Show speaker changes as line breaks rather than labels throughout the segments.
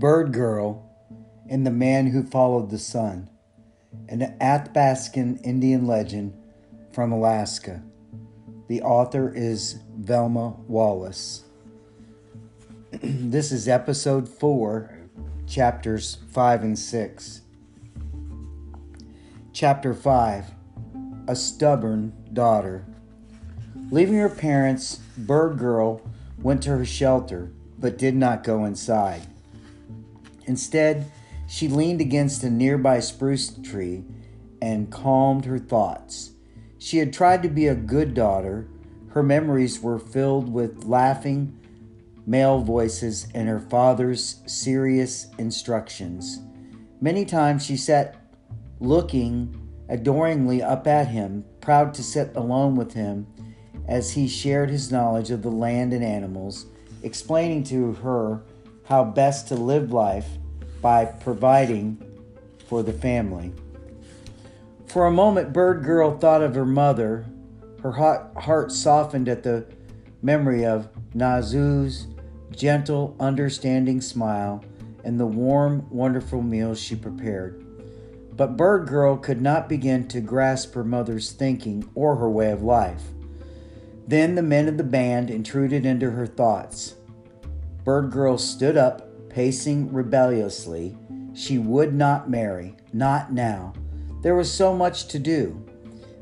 Bird Girl and the Man Who Followed the Sun, an Athabascan Indian legend from Alaska. The author is Velma Wallis. this is episode 4, chapters 5 and 6. Chapter 5 A Stubborn Daughter. Leaving her parents, Bird Girl went to her shelter but did not go inside. Instead, she leaned against a nearby spruce tree and calmed her thoughts. She had tried to be a good daughter. Her memories were filled with laughing male voices and her father's serious instructions. Many times she sat looking adoringly up at him, proud to sit alone with him as he shared his knowledge of the land and animals, explaining to her how best to live life by providing for the family. For a moment, Bird Girl thought of her mother. Her hot heart softened at the memory of Nazu's gentle, understanding smile and the warm, wonderful meals she prepared. But Bird Girl could not begin to grasp her mother's thinking or her way of life. Then the men of the band intruded into her thoughts. Bird Girl stood up, pacing rebelliously. She would not marry, not now. There was so much to do.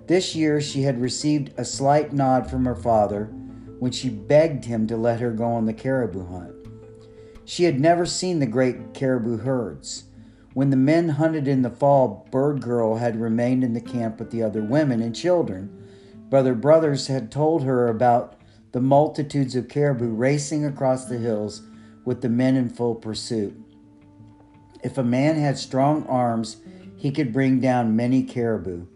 This year she had received a slight nod from her father when she begged him to let her go on the caribou hunt. She had never seen the great caribou herds. When the men hunted in the fall, Bird Girl had remained in the camp with the other women and children. Brother Brothers had told her about the multitudes of caribou racing across the hills with the men in full pursuit. If a man had strong arms, he could bring down many caribou.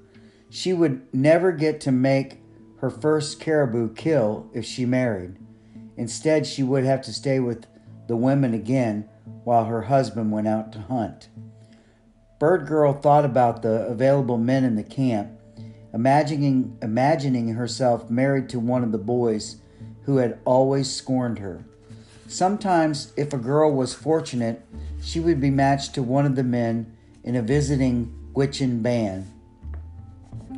She would never get to make her first caribou kill if she married. Instead, she would have to stay with the women again while her husband went out to hunt. Bird Girl thought about the available men in the camp, imagining, imagining herself married to one of the boys who had always scorned her. Sometimes, if a girl was fortunate, she would be matched to one of the men in a visiting Gwich'in band.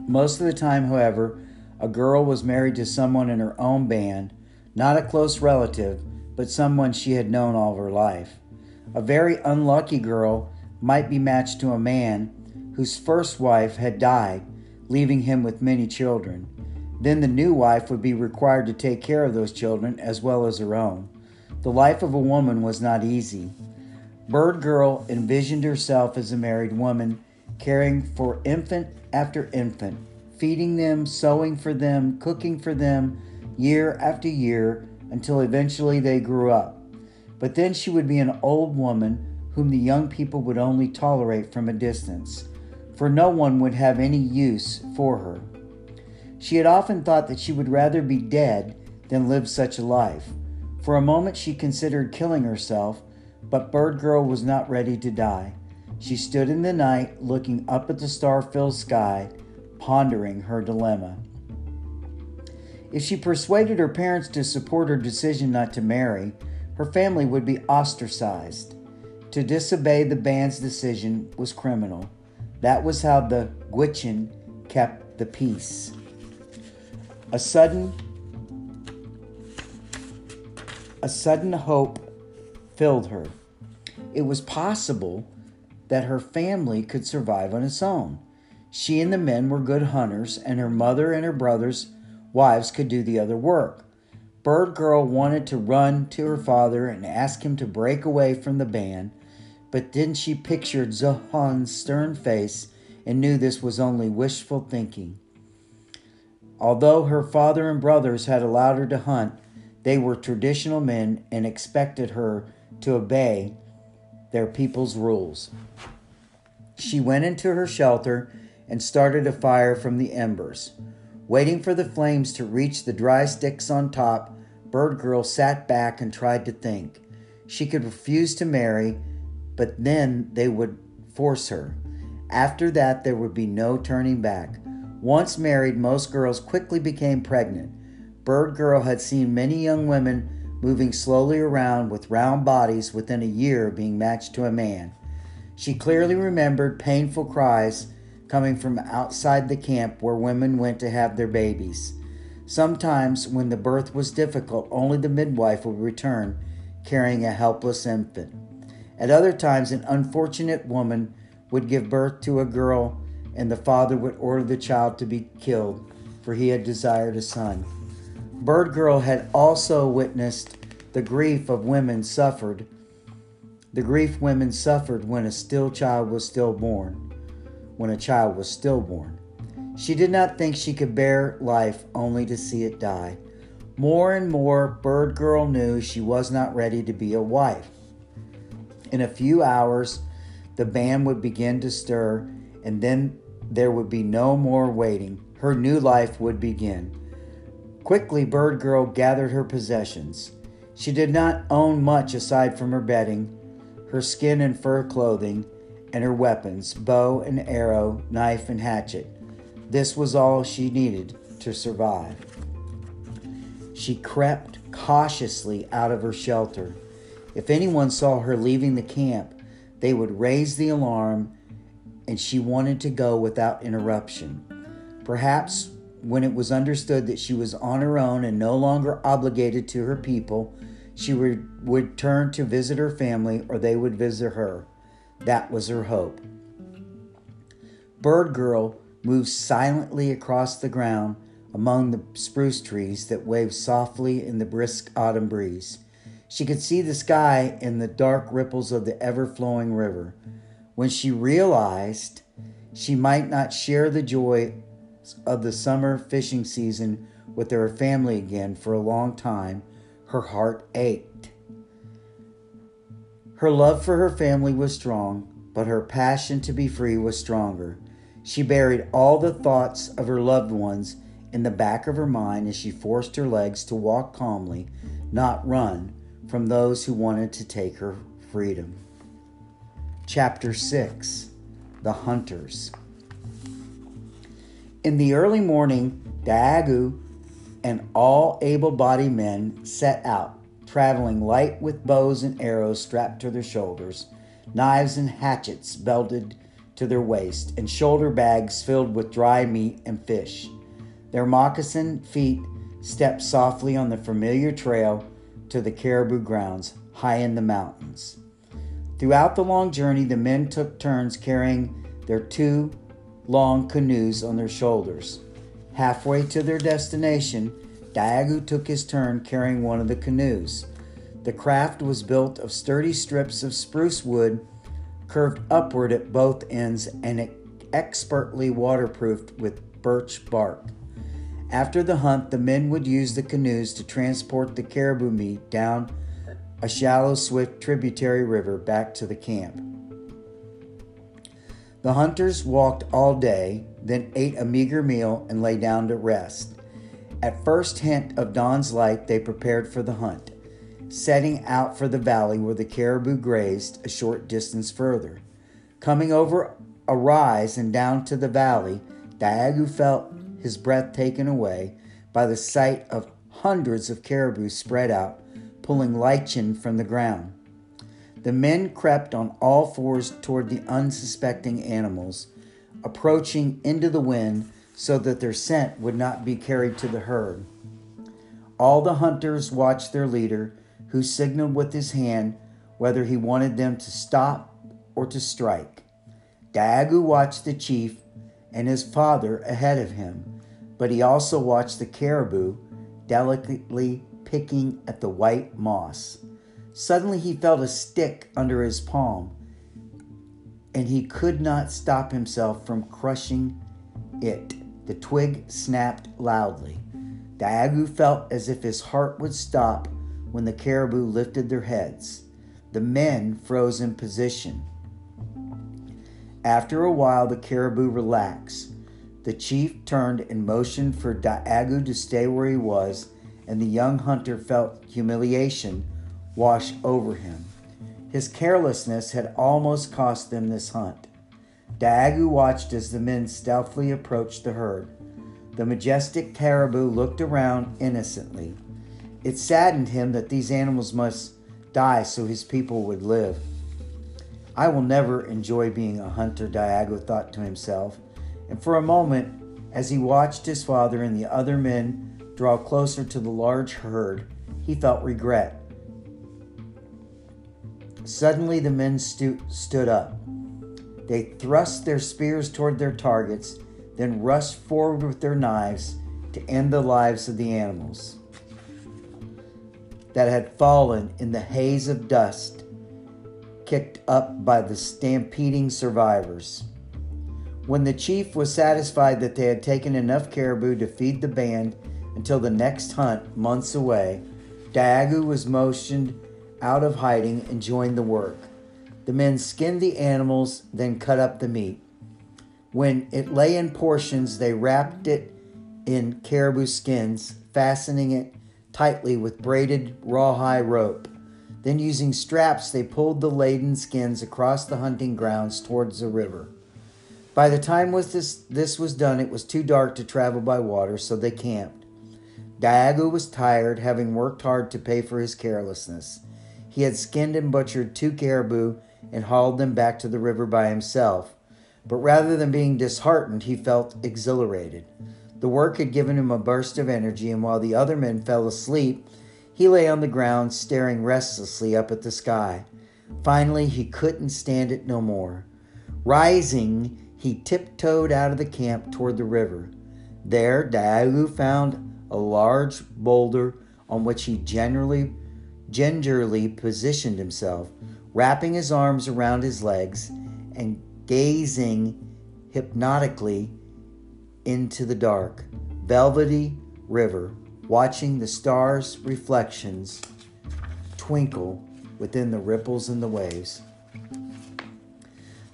Most of the time, however, a girl was married to someone in her own band, not a close relative, but someone she had known all her life. A very unlucky girl might be matched to a man whose first wife had died, leaving him with many children. Then the new wife would be required to take care of those children as well as her own. The life of a woman was not easy. Bird Girl envisioned herself as a married woman, caring for infant after infant, feeding them, sewing for them, cooking for them, year after year, until eventually they grew up. But then she would be an old woman whom the young people would only tolerate from a distance, for no one would have any use for her. She had often thought that she would rather be dead than live such a life. For a moment she considered killing herself, but Bird Girl was not ready to die. She stood in the night, looking up at the star filled sky, pondering her dilemma. If she persuaded her parents to support her decision not to marry, her family would be ostracized. To disobey the band's decision was criminal. That was how the Gwich'in kept the peace. A sudden a sudden hope filled her. It was possible that her family could survive on its own. She and the men were good hunters, and her mother and her brothers' wives could do the other work. Bird Girl wanted to run to her father and ask him to break away from the band, but then she pictured Zohan's stern face and knew this was only wishful thinking. Although her father and brothers had allowed her to hunt, they were traditional men and expected her to obey their people's rules. She went into her shelter and started a fire from the embers. Waiting for the flames to reach the dry sticks on top, Bird Girl sat back and tried to think. She could refuse to marry, but then they would force her. After that, there would be no turning back. Once married, most girls quickly became pregnant. Bird Girl had seen many young women moving slowly around with round bodies within a year of being matched to a man. She clearly remembered painful cries coming from outside the camp where women went to have their babies. Sometimes, when the birth was difficult, only the midwife would return carrying a helpless infant. At other times, an unfortunate woman would give birth to a girl, and the father would order the child to be killed, for he had desired a son. Bird Girl had also witnessed the grief of women suffered, the grief women suffered when a still child was stillborn, when a child was stillborn. She did not think she could bear life only to see it die. More and more, Bird Girl knew she was not ready to be a wife. In a few hours, the band would begin to stir, and then there would be no more waiting. Her new life would begin. Quickly, Bird Girl gathered her possessions. She did not own much aside from her bedding, her skin and fur clothing, and her weapons bow and arrow, knife and hatchet. This was all she needed to survive. She crept cautiously out of her shelter. If anyone saw her leaving the camp, they would raise the alarm, and she wanted to go without interruption. Perhaps when it was understood that she was on her own and no longer obligated to her people, she would, would turn to visit her family or they would visit her. That was her hope. Bird Girl moved silently across the ground among the spruce trees that waved softly in the brisk autumn breeze. She could see the sky and the dark ripples of the ever flowing river. When she realized she might not share the joy of the summer fishing season with her family again for a long time, her heart ached. Her love for her family was strong, but her passion to be free was stronger. She buried all the thoughts of her loved ones in the back of her mind as she forced her legs to walk calmly, not run, from those who wanted to take her freedom. Chapter 6 The Hunters In the early morning, Daagoo and all able bodied men set out, traveling light with bows and arrows strapped to their shoulders, knives and hatchets belted to their waist, and shoulder bags filled with dry meat and fish. Their moccasined feet stepped softly on the familiar trail to the caribou grounds high in the mountains. Throughout the long journey, the men took turns carrying their two long canoes on their shoulders. Halfway to their destination, Daagoo took his turn carrying one of the canoes. The craft was built of sturdy strips of spruce wood curved upward at both ends and expertly waterproofed with birch bark. After the hunt, the men would use the canoes to transport the caribou meat down a shallow, swift tributary river back to the camp. The hunters walked all day, then ate a meager meal and lay down to rest. At first hint of dawn's light, they prepared for the hunt, setting out for the valley where the caribou grazed a short distance further. Coming over a rise and down to the valley, Daagoo felt his breath taken away by the sight of hundreds of caribou spread out, pulling lichen from the ground. The men crept on all fours toward the unsuspecting animals, approaching into the wind so that their scent would not be carried to the herd. All the hunters watched their leader, who signaled with his hand whether he wanted them to stop or to strike. Daagoo watched the chief and his father ahead of him but he also watched the caribou delicately picking at the white moss. Suddenly he felt a stick under his palm, and he could not stop himself from crushing it. The twig snapped loudly. Daagoo felt as if his heart would stop when the caribou lifted their heads. The men froze in position. After a while, the caribou relaxed. The chief turned and motioned for Daagoo to stay where he was, and the young hunter felt humiliation wash over him. His carelessness had almost cost them this hunt. Daagoo watched as the men stealthily approached the herd. The majestic caribou looked around innocently. It saddened him that these animals must die so his people would live. I will never enjoy being a hunter, Daagoo thought to himself, and for a moment, as he watched his father and the other men draw closer to the large herd, he felt regret. Suddenly, the men stu- stood up. They thrust their spears toward their targets, then rushed forward with their knives to end the lives of the animals that had fallen in the haze of dust kicked up by the stampeding survivors. When the chief was satisfied that they had taken enough caribou to feed the band until the next hunt, months away, Daagoo was motioned out of hiding and joined the work. The men skinned the animals, then cut up the meat. When it lay in portions, they wrapped it in caribou skins, fastening it tightly with braided rawhide rope. Then, using straps, they pulled the laden skins across the hunting grounds towards the river. By the time was this, this was done, it was too dark to travel by water, so they camped. Daagoo was tired, having worked hard to pay for his carelessness. He had skinned and butchered two caribou and hauled them back to the river by himself. But rather than being disheartened, he felt exhilarated. The work had given him a burst of energy, and while the other men fell asleep, he lay on the ground staring restlessly up at the sky. Finally, he couldn't stand it no more. Rising, he tiptoed out of the camp toward the river. There, Daagoo found a large boulder on which he generally, gingerly positioned himself, wrapping his arms around his legs and gazing hypnotically into the dark, velvety river watching the stars' reflections twinkle within the ripples and the waves.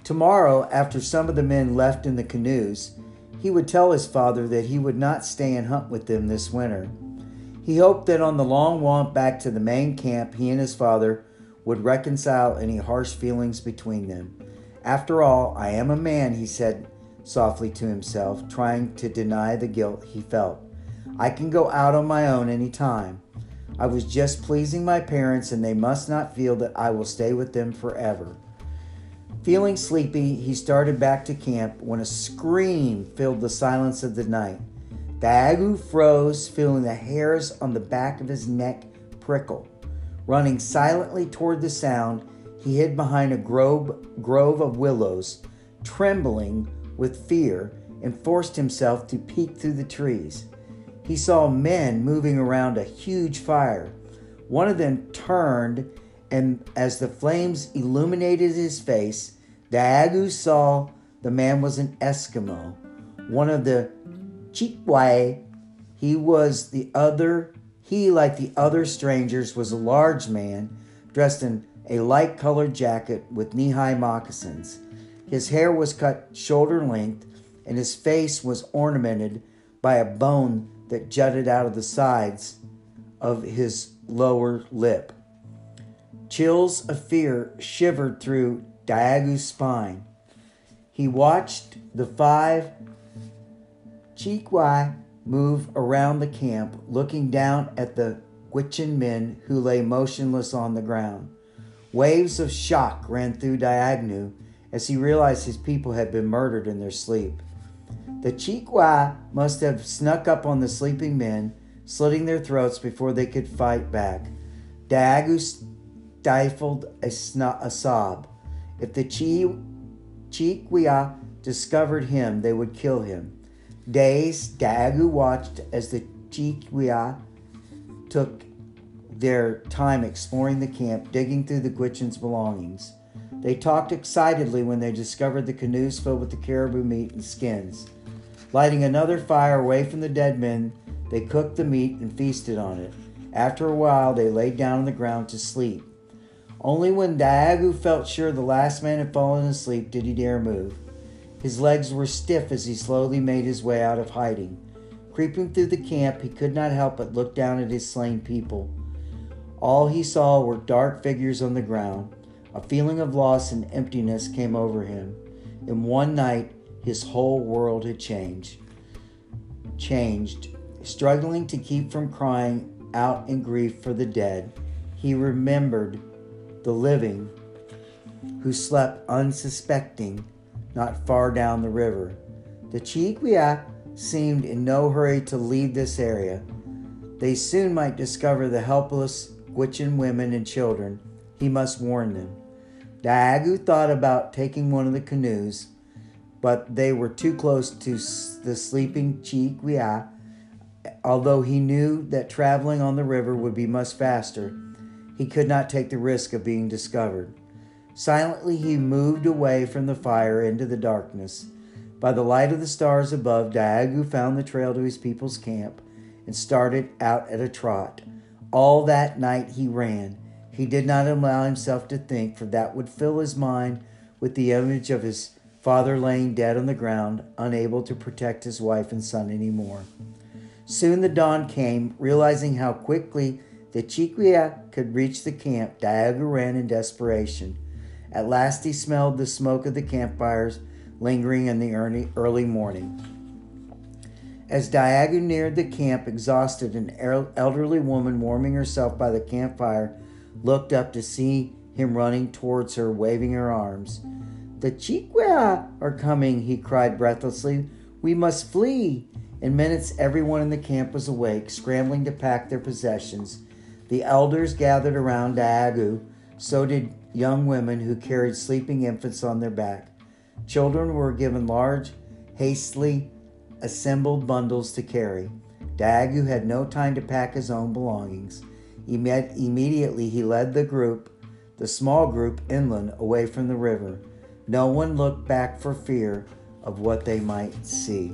Tomorrow, after some of the men left in the canoes, he would tell his father that he would not stay and hunt with them this winter. He hoped that on the long walk back to the main camp, he and his father would reconcile any harsh feelings between them. After all, I am a man, he said softly to himself, trying to deny the guilt he felt. I can go out on my own any time. I was just pleasing my parents, and they must not feel that I will stay with them forever. Feeling sleepy, he started back to camp when a scream filled the silence of the night. Daagoo froze, feeling the hairs on the back of his neck prickle. Running silently toward the sound, he hid behind a grove, grove of willows, trembling with fear, and forced himself to peek through the trees he saw men moving around a huge fire. One of them turned, and as the flames illuminated his face, Daagoo saw the man was an Eskimo, one of the Chiquia. He was the other, he, like the other strangers, was a large man dressed in a light colored jacket with knee high moccasins. His hair was cut shoulder length, and his face was ornamented by a bone that jutted out of the sides of his lower lip. Chills of fear shivered through Daagoo's spine. He watched the five Chiquia move around the camp, looking down at the Gwich'in men who lay motionless on the ground. Waves of shock ran through Daagoo as he realized his people had been murdered in their sleep. The Chiquia must have snuck up on the sleeping men, slitting their throats before they could fight back. Daagoo stifled a, sn- a sob. If the Chi- discovered him, they would kill him. Dazed, Daagoo watched as the Chiquia took their time exploring the camp, digging through the Gwich'in's belongings. They talked excitedly when they discovered the canoes filled with the caribou meat and skins. Lighting another fire away from the dead men, they cooked the meat and feasted on it. After a while, they lay down on the ground to sleep. Only when Daagoo felt sure the last man had fallen asleep did he dare move. His legs were stiff as he slowly made his way out of hiding. Creeping through the camp, he could not help but look down at his slain people. All he saw were dark figures on the ground. A feeling of loss and emptiness came over him. In one night, his whole world had changed. Changed. Struggling to keep from crying out in grief for the dead, he remembered the living who slept unsuspecting not far down the river. The Chiquia seemed in no hurry to leave this area. They soon might discover the helpless Gwich'in women and children. He must warn them. Daagoo thought about taking one of the canoes, but they were too close to the sleeping Chiquia. Although he knew that traveling on the river would be much faster, he could not take the risk of being discovered. Silently he moved away from the fire into the darkness. By the light of the stars above, Daagoo found the trail to his people's camp and started out at a trot. All that night he ran. He did not allow himself to think, for that would fill his mind with the image of his father laying dead on the ground, unable to protect his wife and son any more. Soon the dawn came, realizing how quickly the Chiquia could reach the camp. Daagoo ran in desperation. At last he smelled the smoke of the campfires lingering in the early, early morning. As Daagoo neared the camp, exhausted, an elderly woman warming herself by the campfire looked up to see him running towards her, waving her arms. The Chiquia are coming, he cried breathlessly. We must flee. In minutes, everyone in the camp was awake, scrambling to pack their possessions. The elders gathered around Daagoo. So did young women who carried sleeping infants on their back. Children were given large, hastily assembled bundles to carry. Daagoo had no time to pack his own belongings. Immediately he led the group, the small group, inland away from the river. No one looked back for fear of what they might see.